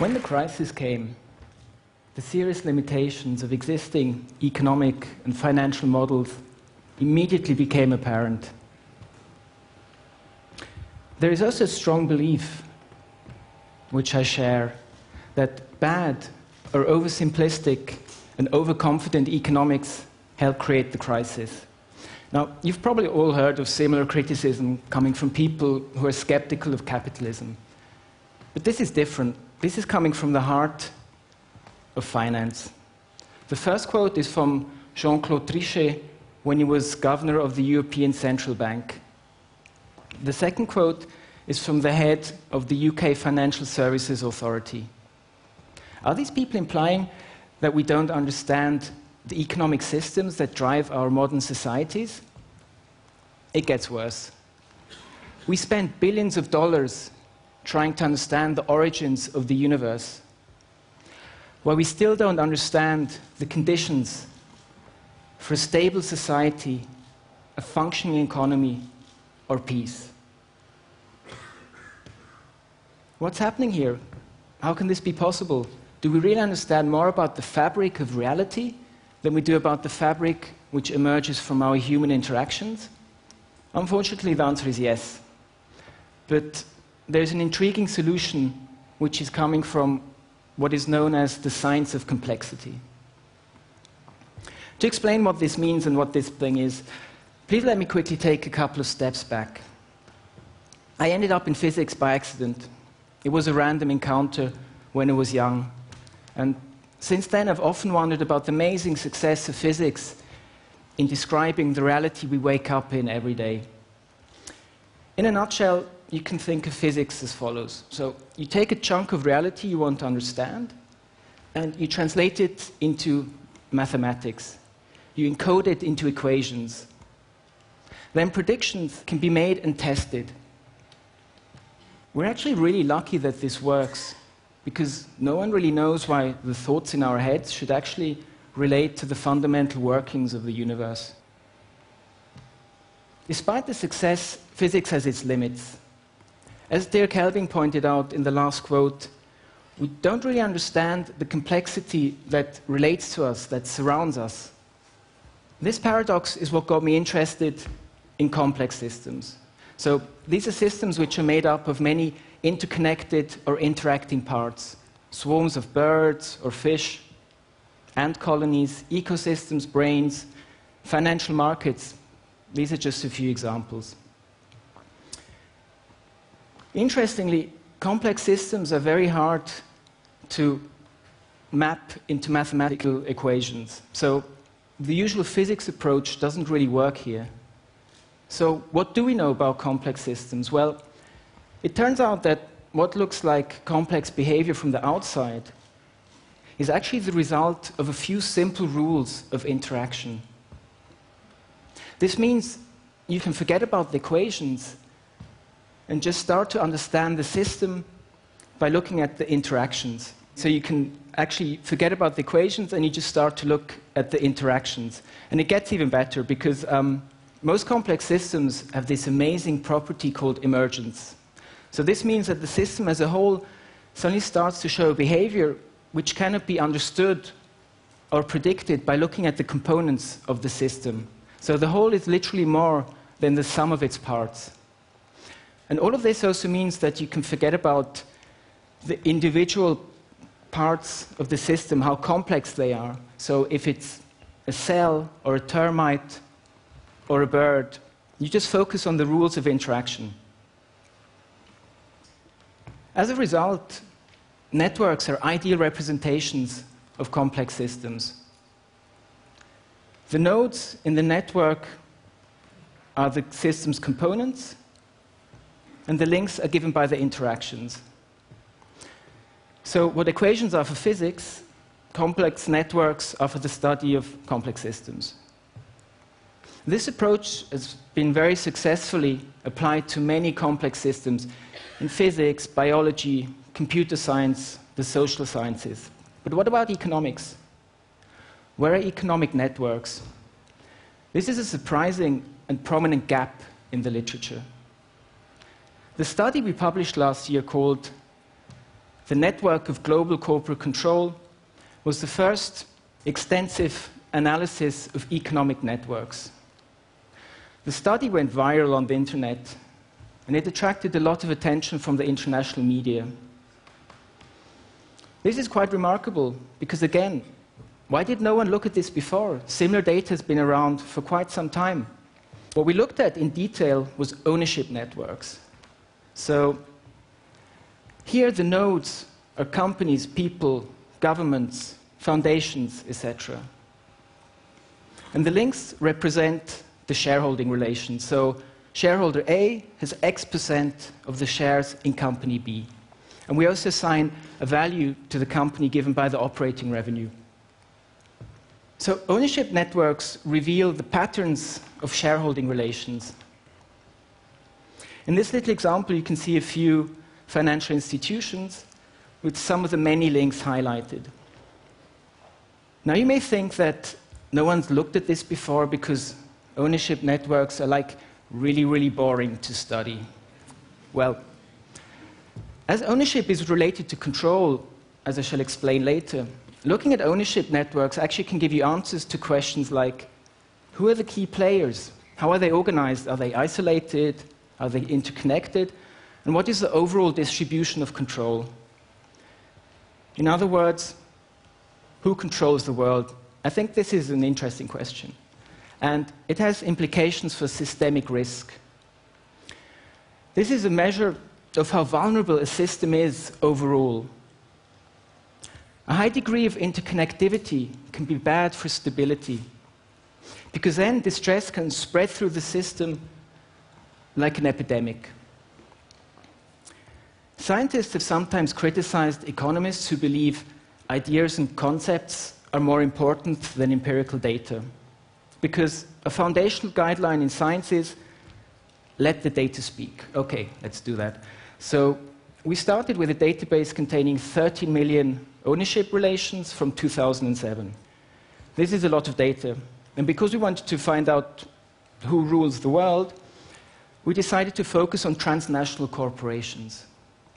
When the crisis came, the serious limitations of existing economic and financial models immediately became apparent. There is also a strong belief, which I share, that bad or oversimplistic and overconfident economics helped create the crisis. Now, you've probably all heard of similar criticism coming from people who are skeptical of capitalism. But this is different. This is coming from the heart of finance. The first quote is from Jean Claude Trichet when he was governor of the European Central Bank. The second quote is from the head of the UK Financial Services Authority. Are these people implying that we don't understand the economic systems that drive our modern societies? It gets worse. We spend billions of dollars trying to understand the origins of the universe, while we still don't understand the conditions for a stable society, a functioning economy, or peace. What's happening here? How can this be possible? Do we really understand more about the fabric of reality than we do about the fabric which emerges from our human interactions? Unfortunately, the answer is yes. But there's an intriguing solution which is coming from what is known as the science of complexity. To explain what this means and what this thing is, please let me quickly take a couple of steps back. I ended up in physics by accident. It was a random encounter when I was young. And since then, I've often wondered about the amazing success of physics in describing the reality we wake up in every day. In a nutshell, you can think of physics as follows. So, you take a chunk of reality you want to understand, and you translate it into mathematics. You encode it into equations. Then predictions can be made and tested. We're actually really lucky that this works because no one really knows why the thoughts in our heads should actually relate to the fundamental workings of the universe. Despite the success, physics has its limits. As Dirk Helbing pointed out in the last quote, we don't really understand the complexity that relates to us, that surrounds us. This paradox is what got me interested in complex systems. So these are systems which are made up of many interconnected or interacting parts swarms of birds or fish, ant colonies, ecosystems, brains, financial markets. These are just a few examples. Interestingly, complex systems are very hard to map into mathematical equations. So the usual physics approach doesn't really work here. So, what do we know about complex systems? Well, it turns out that what looks like complex behavior from the outside is actually the result of a few simple rules of interaction. This means you can forget about the equations and just start to understand the system by looking at the interactions. So you can actually forget about the equations and you just start to look at the interactions. And it gets even better because um, most complex systems have this amazing property called emergence. So this means that the system as a whole suddenly starts to show behavior which cannot be understood or predicted by looking at the components of the system. So the whole is literally more than the sum of its parts. And all of this also means that you can forget about the individual parts of the system, how complex they are. So if it's a cell or a termite or a bird, you just focus on the rules of interaction. As a result, networks are ideal representations of complex systems. The nodes in the network are the system's components, and the links are given by the interactions. So, what equations are for physics, complex networks are for the study of complex systems. This approach has been very successfully applied to many complex systems in physics, biology, computer science, the social sciences. But what about economics? Where are economic networks? This is a surprising and prominent gap in the literature. The study we published last year called the network of global corporate control, was the first extensive analysis of economic networks. The study went viral on the internet, and it attracted a lot of attention from the international media. This is quite remarkable because, again, why did no one look at this before? Similar data has been around for quite some time. What we looked at in detail was ownership networks. So, here the nodes are companies, people, governments, foundations, etc. And the links represent the shareholding relation. So, shareholder A has X percent of the shares in company B. And we also assign a value to the company given by the operating revenue. So, ownership networks reveal the patterns of shareholding relations. In this little example, you can see a few financial institutions with some of the many links highlighted. Now, you may think that no one's looked at this before because ownership networks are like really, really boring to study. Well, as ownership is related to control, as I shall explain later, looking at ownership networks actually can give you answers to questions like who are the key players? How are they organized? Are they isolated? Are they interconnected? And what is the overall distribution of control? In other words, who controls the world? I think this is an interesting question. And it has implications for systemic risk. This is a measure of how vulnerable a system is overall. A high degree of interconnectivity can be bad for stability, because then distress can spread through the system like an epidemic. Scientists have sometimes criticized economists who believe ideas and concepts are more important than empirical data, because a foundational guideline in science is let the data speak. Okay, let's do that. So we started with a database containing 30 million ownership relations from 2007. This is a lot of data. And because we wanted to find out who rules the world, we decided to focus on transnational corporations,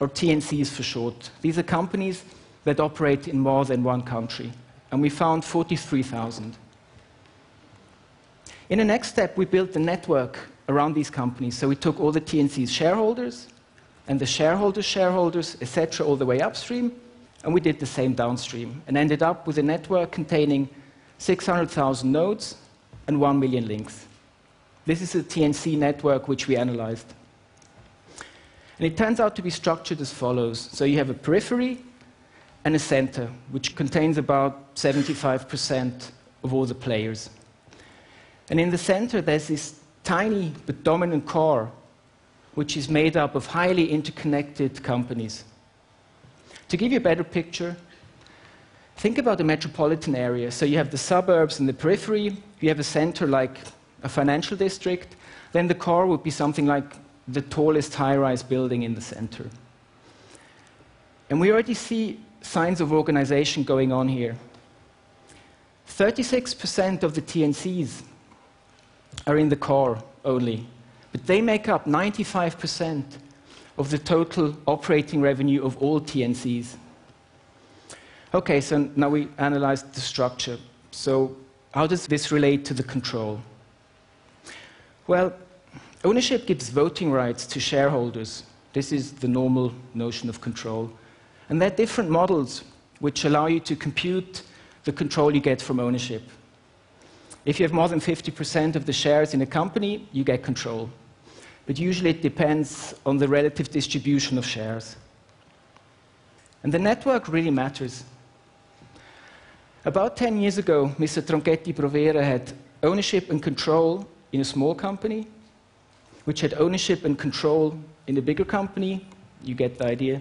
or TNCs for short. These are companies that operate in more than one country. And we found 43,000. In the next step, we built a network around these companies. So we took all the TNC's shareholders, and the shareholders' shareholders, etc., all the way upstream, and we did the same downstream, and ended up with a network containing 600,000 nodes and 1 million links. This is a TNC network which we analyzed. And it turns out to be structured as follows. So you have a periphery and a center, which contains about 75% of all the players. And in the center, there's this tiny but dominant core which is made up of highly interconnected companies. To give you a better picture, think about a metropolitan area. So you have the suburbs and the periphery, you have a center like a financial district, then the core would be something like the tallest high rise building in the center. And we already see signs of organization going on here. 36% of the TNCs are in the core only but they make up 95% of the total operating revenue of all TNCs. Okay, so now we analyzed the structure. So, how does this relate to the control? Well, ownership gives voting rights to shareholders. This is the normal notion of control. And there are different models which allow you to compute the control you get from ownership. If you have more than 50% of the shares in a company, you get control but usually it depends on the relative distribution of shares. And the network really matters. About 10 years ago, Mr. Tronchetti Provera had ownership and control in a small company, which had ownership and control in a bigger company. You get the idea.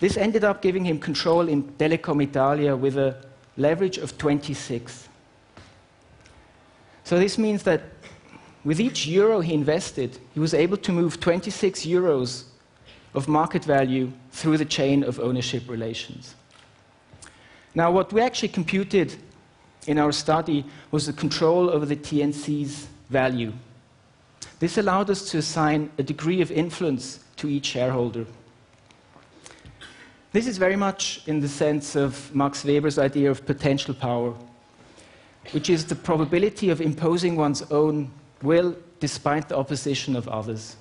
This ended up giving him control in Telecom Italia with a leverage of 26. So this means that with each euro he invested, he was able to move 26 euros of market value through the chain of ownership relations. Now, what we actually computed in our study was the control over the TNC's value. This allowed us to assign a degree of influence to each shareholder. This is very much in the sense of Max Weber's idea of potential power, which is the probability of imposing one's own will despite the opposition of others.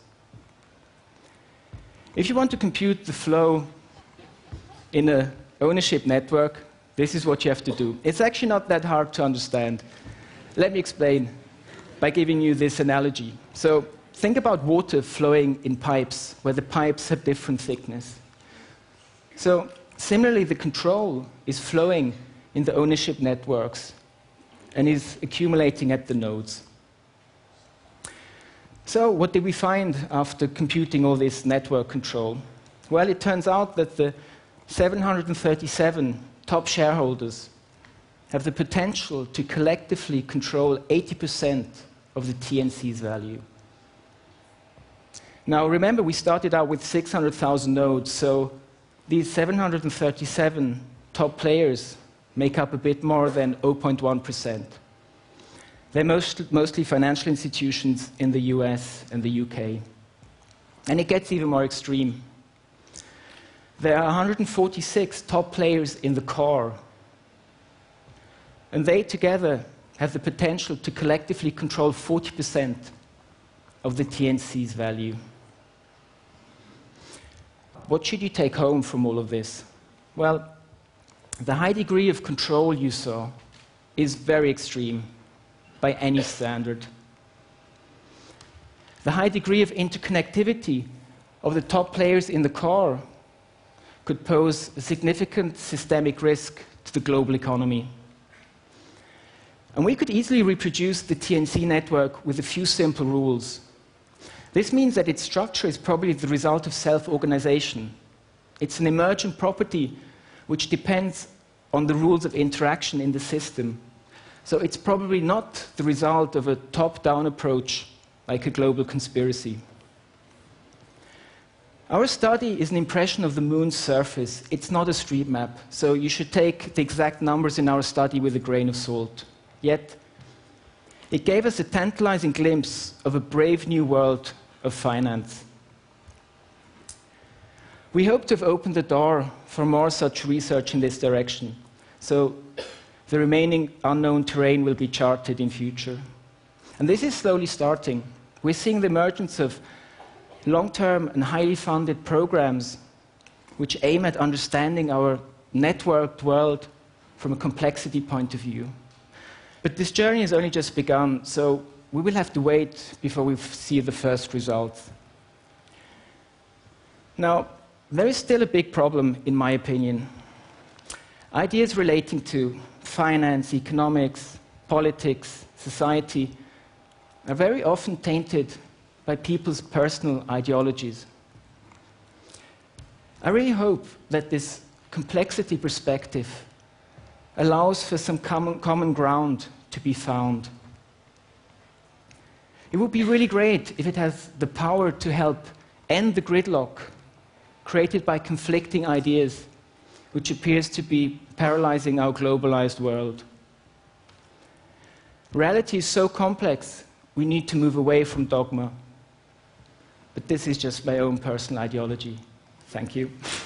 If you want to compute the flow in an ownership network, this is what you have to do. It's actually not that hard to understand. Let me explain by giving you this analogy. So, think about water flowing in pipes where the pipes have different thickness. So, similarly, the control is flowing in the ownership networks and is accumulating at the nodes. So, what did we find after computing all this network control? Well, it turns out that the 737 top shareholders have the potential to collectively control 80% of the TNC's value. Now, remember, we started out with 600,000 nodes, so these 737 top players make up a bit more than 0.1%. They're most, mostly financial institutions in the US and the UK. And it gets even more extreme. There are 146 top players in the core, and they together have the potential to collectively control 40% of the TNC's value. What should you take home from all of this? Well, the high degree of control you saw is very extreme by any standard. The high degree of interconnectivity of the top players in the core could pose a significant systemic risk to the global economy. And we could easily reproduce the TNC network with a few simple rules. This means that its structure is probably the result of self organization. It's an emergent property which depends on the rules of interaction in the system. So it's probably not the result of a top down approach like a global conspiracy. Our study is an impression of the moon's surface. It's not a street map, so you should take the exact numbers in our study with a grain of salt. Yet, it gave us a tantalizing glimpse of a brave new world of finance. We hope to have opened the door for more such research in this direction, so the remaining unknown terrain will be charted in future. And this is slowly starting. We're seeing the emergence of long term and highly funded programs which aim at understanding our networked world from a complexity point of view. But this journey has only just begun, so we will have to wait before we see the first results. Now, there is still a big problem, in my opinion. Ideas relating to finance, economics, politics, society are very often tainted by people's personal ideologies. I really hope that this complexity perspective allows for some common, common ground to be found. It would be really great if it has the power to help end the gridlock created by conflicting ideas, which appears to be paralyzing our globalized world. Reality is so complex, we need to move away from dogma. But this is just my own personal ideology. Thank you.